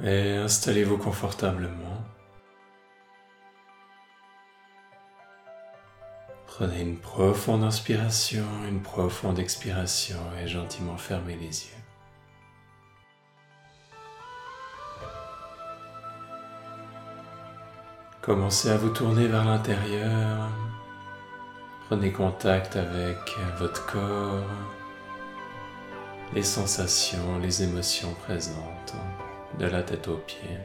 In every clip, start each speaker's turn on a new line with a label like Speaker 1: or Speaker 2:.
Speaker 1: Et installez-vous confortablement. Prenez une profonde inspiration, une profonde expiration et gentiment fermez les yeux. Commencez à vous tourner vers l'intérieur. Prenez contact avec votre corps, les sensations, les émotions présentes de la tête aux pieds.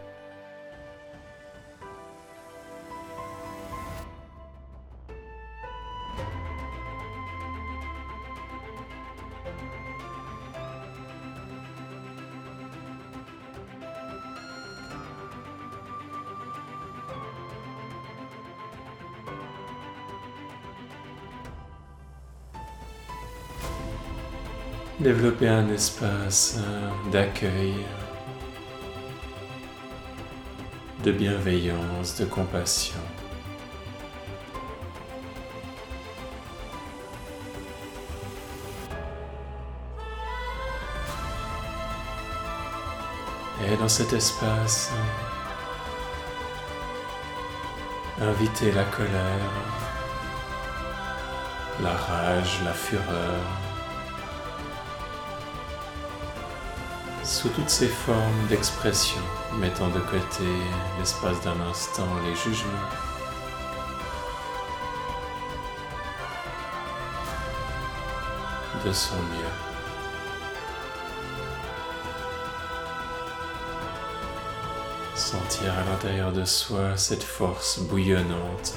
Speaker 1: Développer un espace euh, d'accueil, de bienveillance, de compassion. Et dans cet espace, inviter la colère, la rage, la fureur, sous toutes ces formes d'expression, mettant de côté l'espace d'un instant les jugements. de son mieux. Sentir à l'intérieur de soi cette force bouillonnante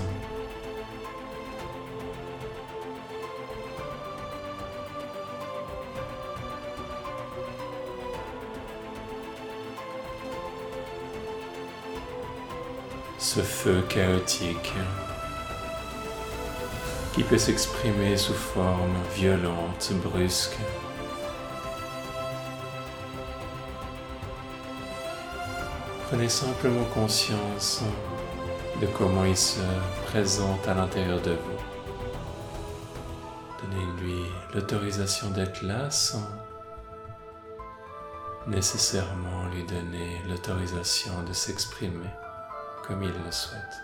Speaker 1: feu chaotique qui peut s'exprimer sous forme violente, brusque. Prenez simplement conscience de comment il se présente à l'intérieur de vous. Donnez-lui l'autorisation d'être là sans nécessairement lui donner l'autorisation de s'exprimer comme il le souhaite.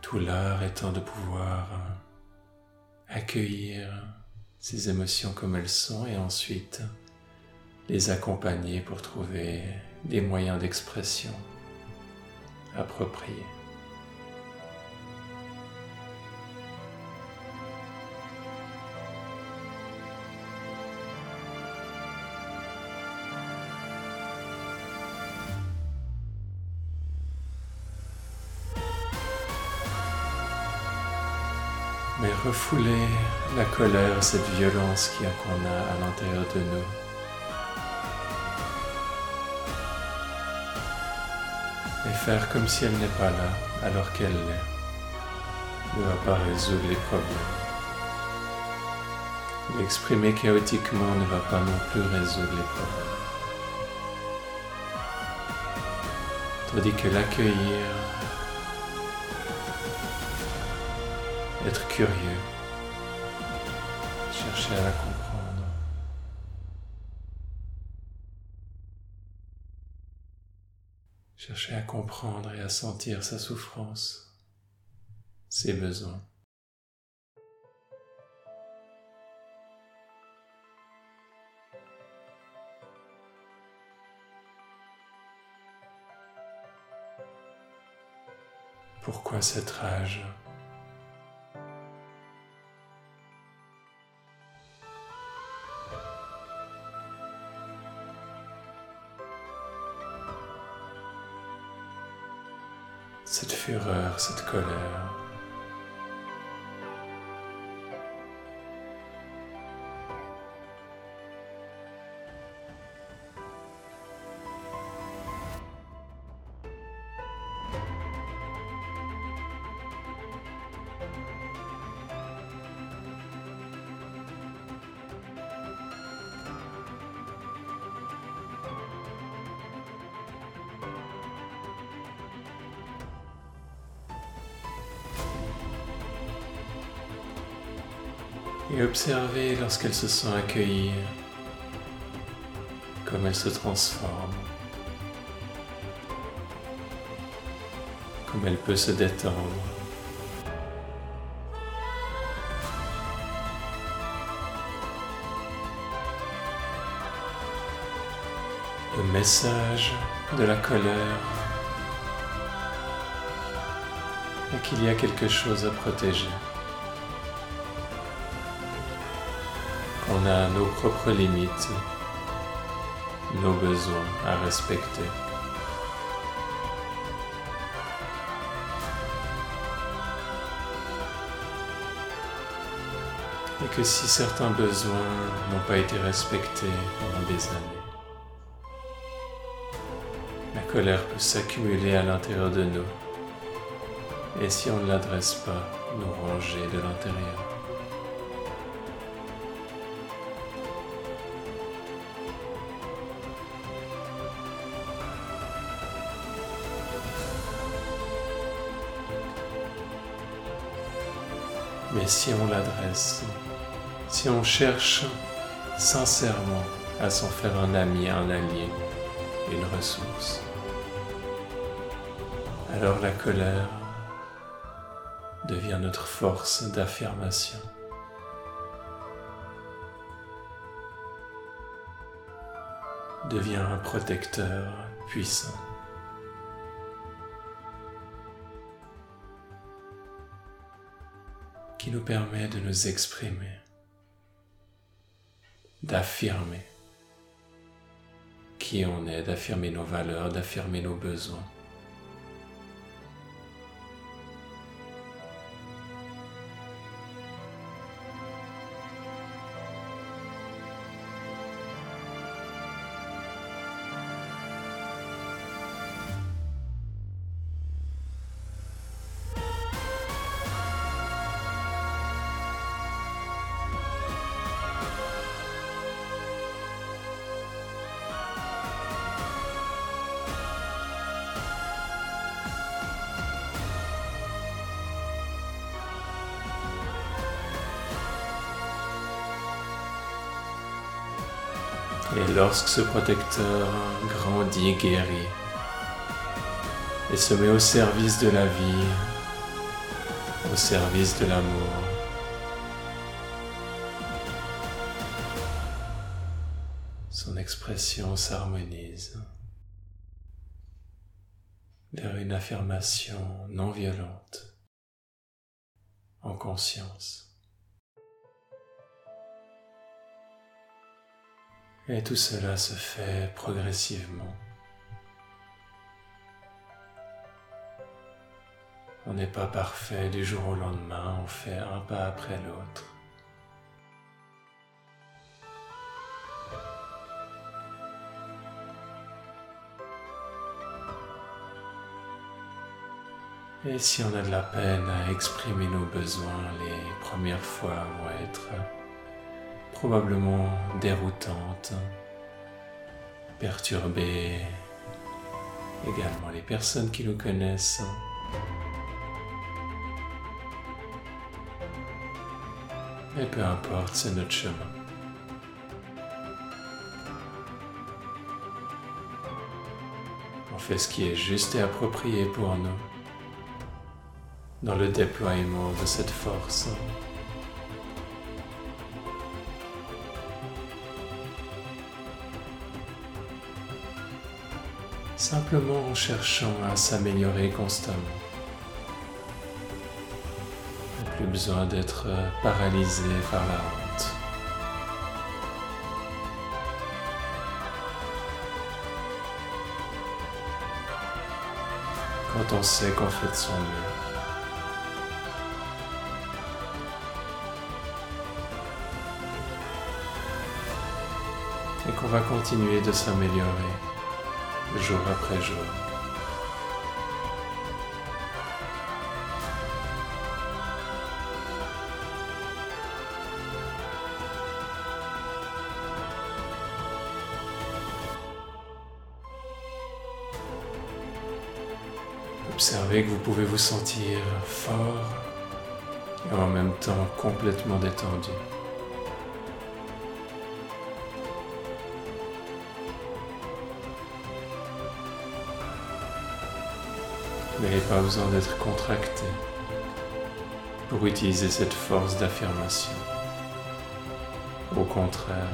Speaker 1: Tout l'art étant de pouvoir accueillir ces émotions comme elles sont et ensuite les accompagner pour trouver des moyens d'expression appropriés. Mais refouler la colère, cette violence a qu'on a à l'intérieur de nous. Et faire comme si elle n'est pas là alors qu'elle l'est ne va pas résoudre les problèmes. L'exprimer chaotiquement ne va pas non plus résoudre les problèmes. Tandis que l'accueillir être curieux, chercher à la comprendre. Chercher à comprendre et à sentir sa souffrance, ses besoins. Pourquoi cette rage? Cette fureur, cette colère. Et observez lorsqu'elle se sent accueillie, comme elle se transforme, comme elle peut se détendre. Le message de la colère est qu'il y a quelque chose à protéger. On a nos propres limites, nos besoins à respecter. Et que si certains besoins n'ont pas été respectés pendant des années, la colère peut s'accumuler à l'intérieur de nous. Et si on ne l'adresse pas, nous ranger de l'intérieur. Mais si on l'adresse, si on cherche sincèrement à s'en faire un ami, un allié, une ressource, alors la colère devient notre force d'affirmation. devient un protecteur puissant. Nous permet de nous exprimer, d'affirmer qui on est, d'affirmer nos valeurs, d'affirmer nos besoins. Et lorsque ce protecteur grandit, guérit, et se met au service de la vie, au service de l'amour, son expression s'harmonise vers une affirmation non violente, en conscience. Et tout cela se fait progressivement. On n'est pas parfait du jour au lendemain, on fait un pas après l'autre. Et si on a de la peine à exprimer nos besoins, les premières fois vont être probablement déroutante, perturbée, également les personnes qui nous connaissent. Mais peu importe, c'est notre chemin. On fait ce qui est juste et approprié pour nous dans le déploiement de cette force. Simplement en cherchant à s'améliorer constamment. Plus besoin d'être paralysé par la honte. Quand on sait qu'on fait de son mieux. Et qu'on va continuer de s'améliorer jour après jour. Observez que vous pouvez vous sentir fort et en même temps complètement détendu. N'avez pas besoin d'être contracté pour utiliser cette force d'affirmation. Au contraire,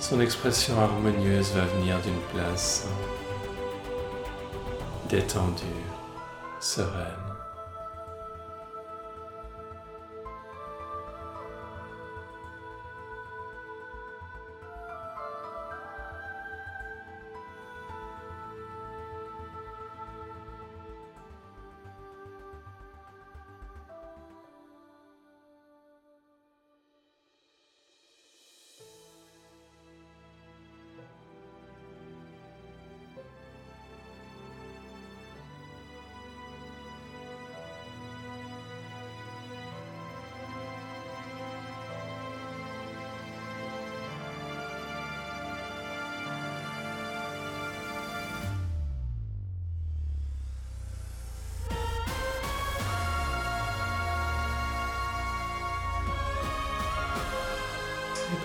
Speaker 1: son expression harmonieuse va venir d'une place détendue, sereine.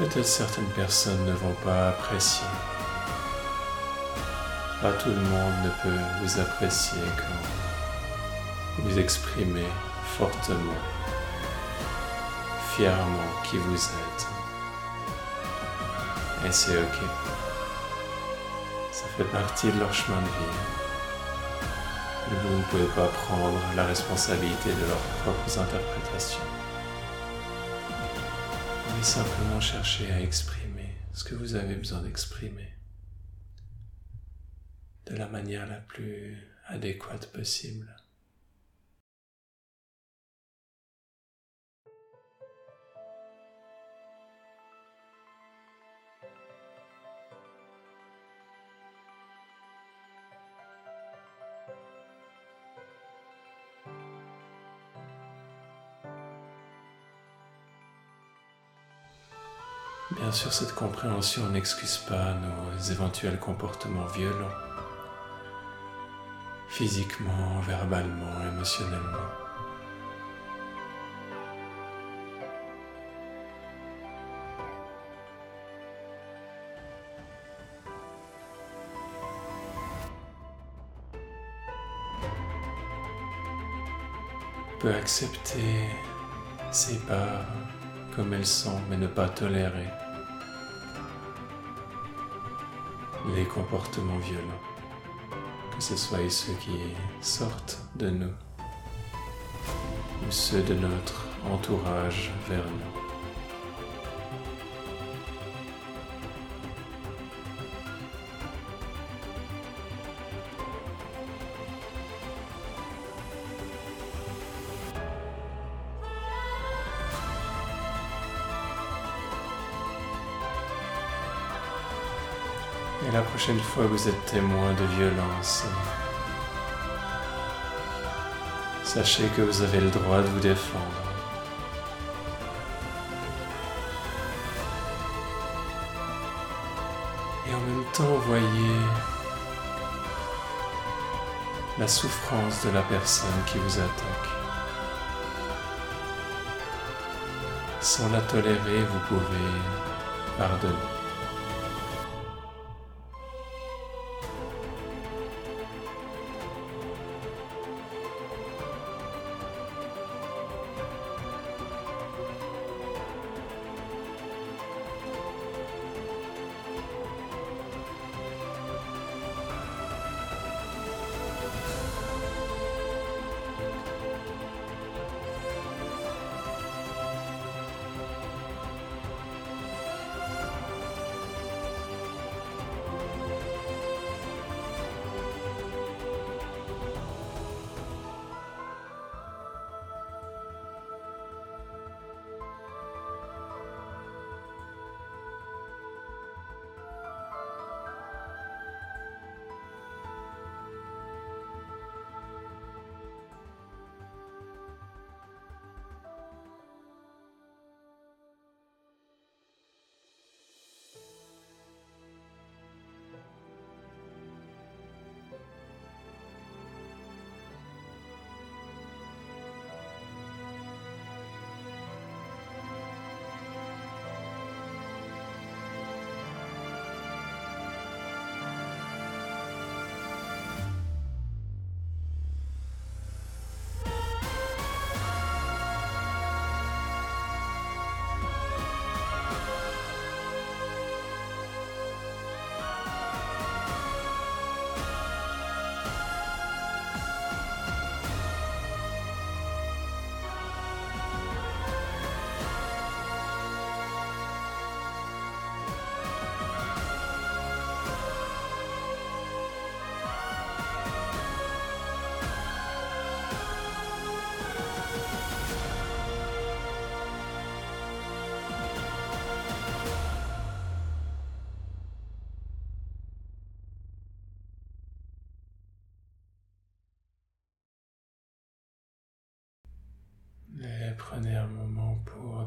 Speaker 1: Peut-être certaines personnes ne vont pas apprécier. Pas tout le monde ne peut vous apprécier quand vous exprimez fortement, fièrement qui vous êtes. Et c'est ok. Ça fait partie de leur chemin de vie. vous ne pouvez pas prendre la responsabilité de leurs propres interprétations simplement chercher à exprimer ce que vous avez besoin d'exprimer de la manière la plus adéquate possible. Bien sûr, cette compréhension n'excuse pas nos éventuels comportements violents, physiquement, verbalement, émotionnellement. On peut accepter ses parts comme elles sont, mais ne pas tolérer les comportements violents, que ce soit ceux qui sortent de nous ou ceux de notre entourage vers nous. Prochaine fois que vous êtes témoin de violence, sachez que vous avez le droit de vous défendre. Et en même temps, voyez la souffrance de la personne qui vous attaque. Sans la tolérer, vous pouvez pardonner.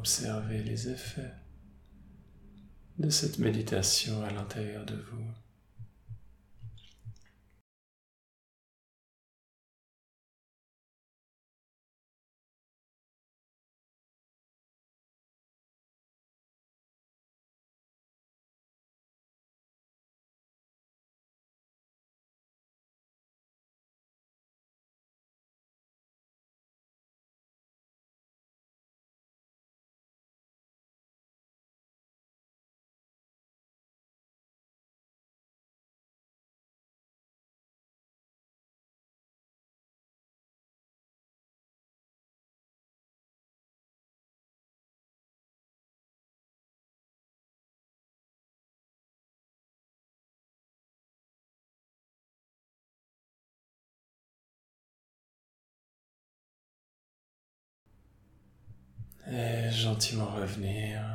Speaker 1: Observer les effets de cette méditation à l'intérieur de vous. Et gentiment revenir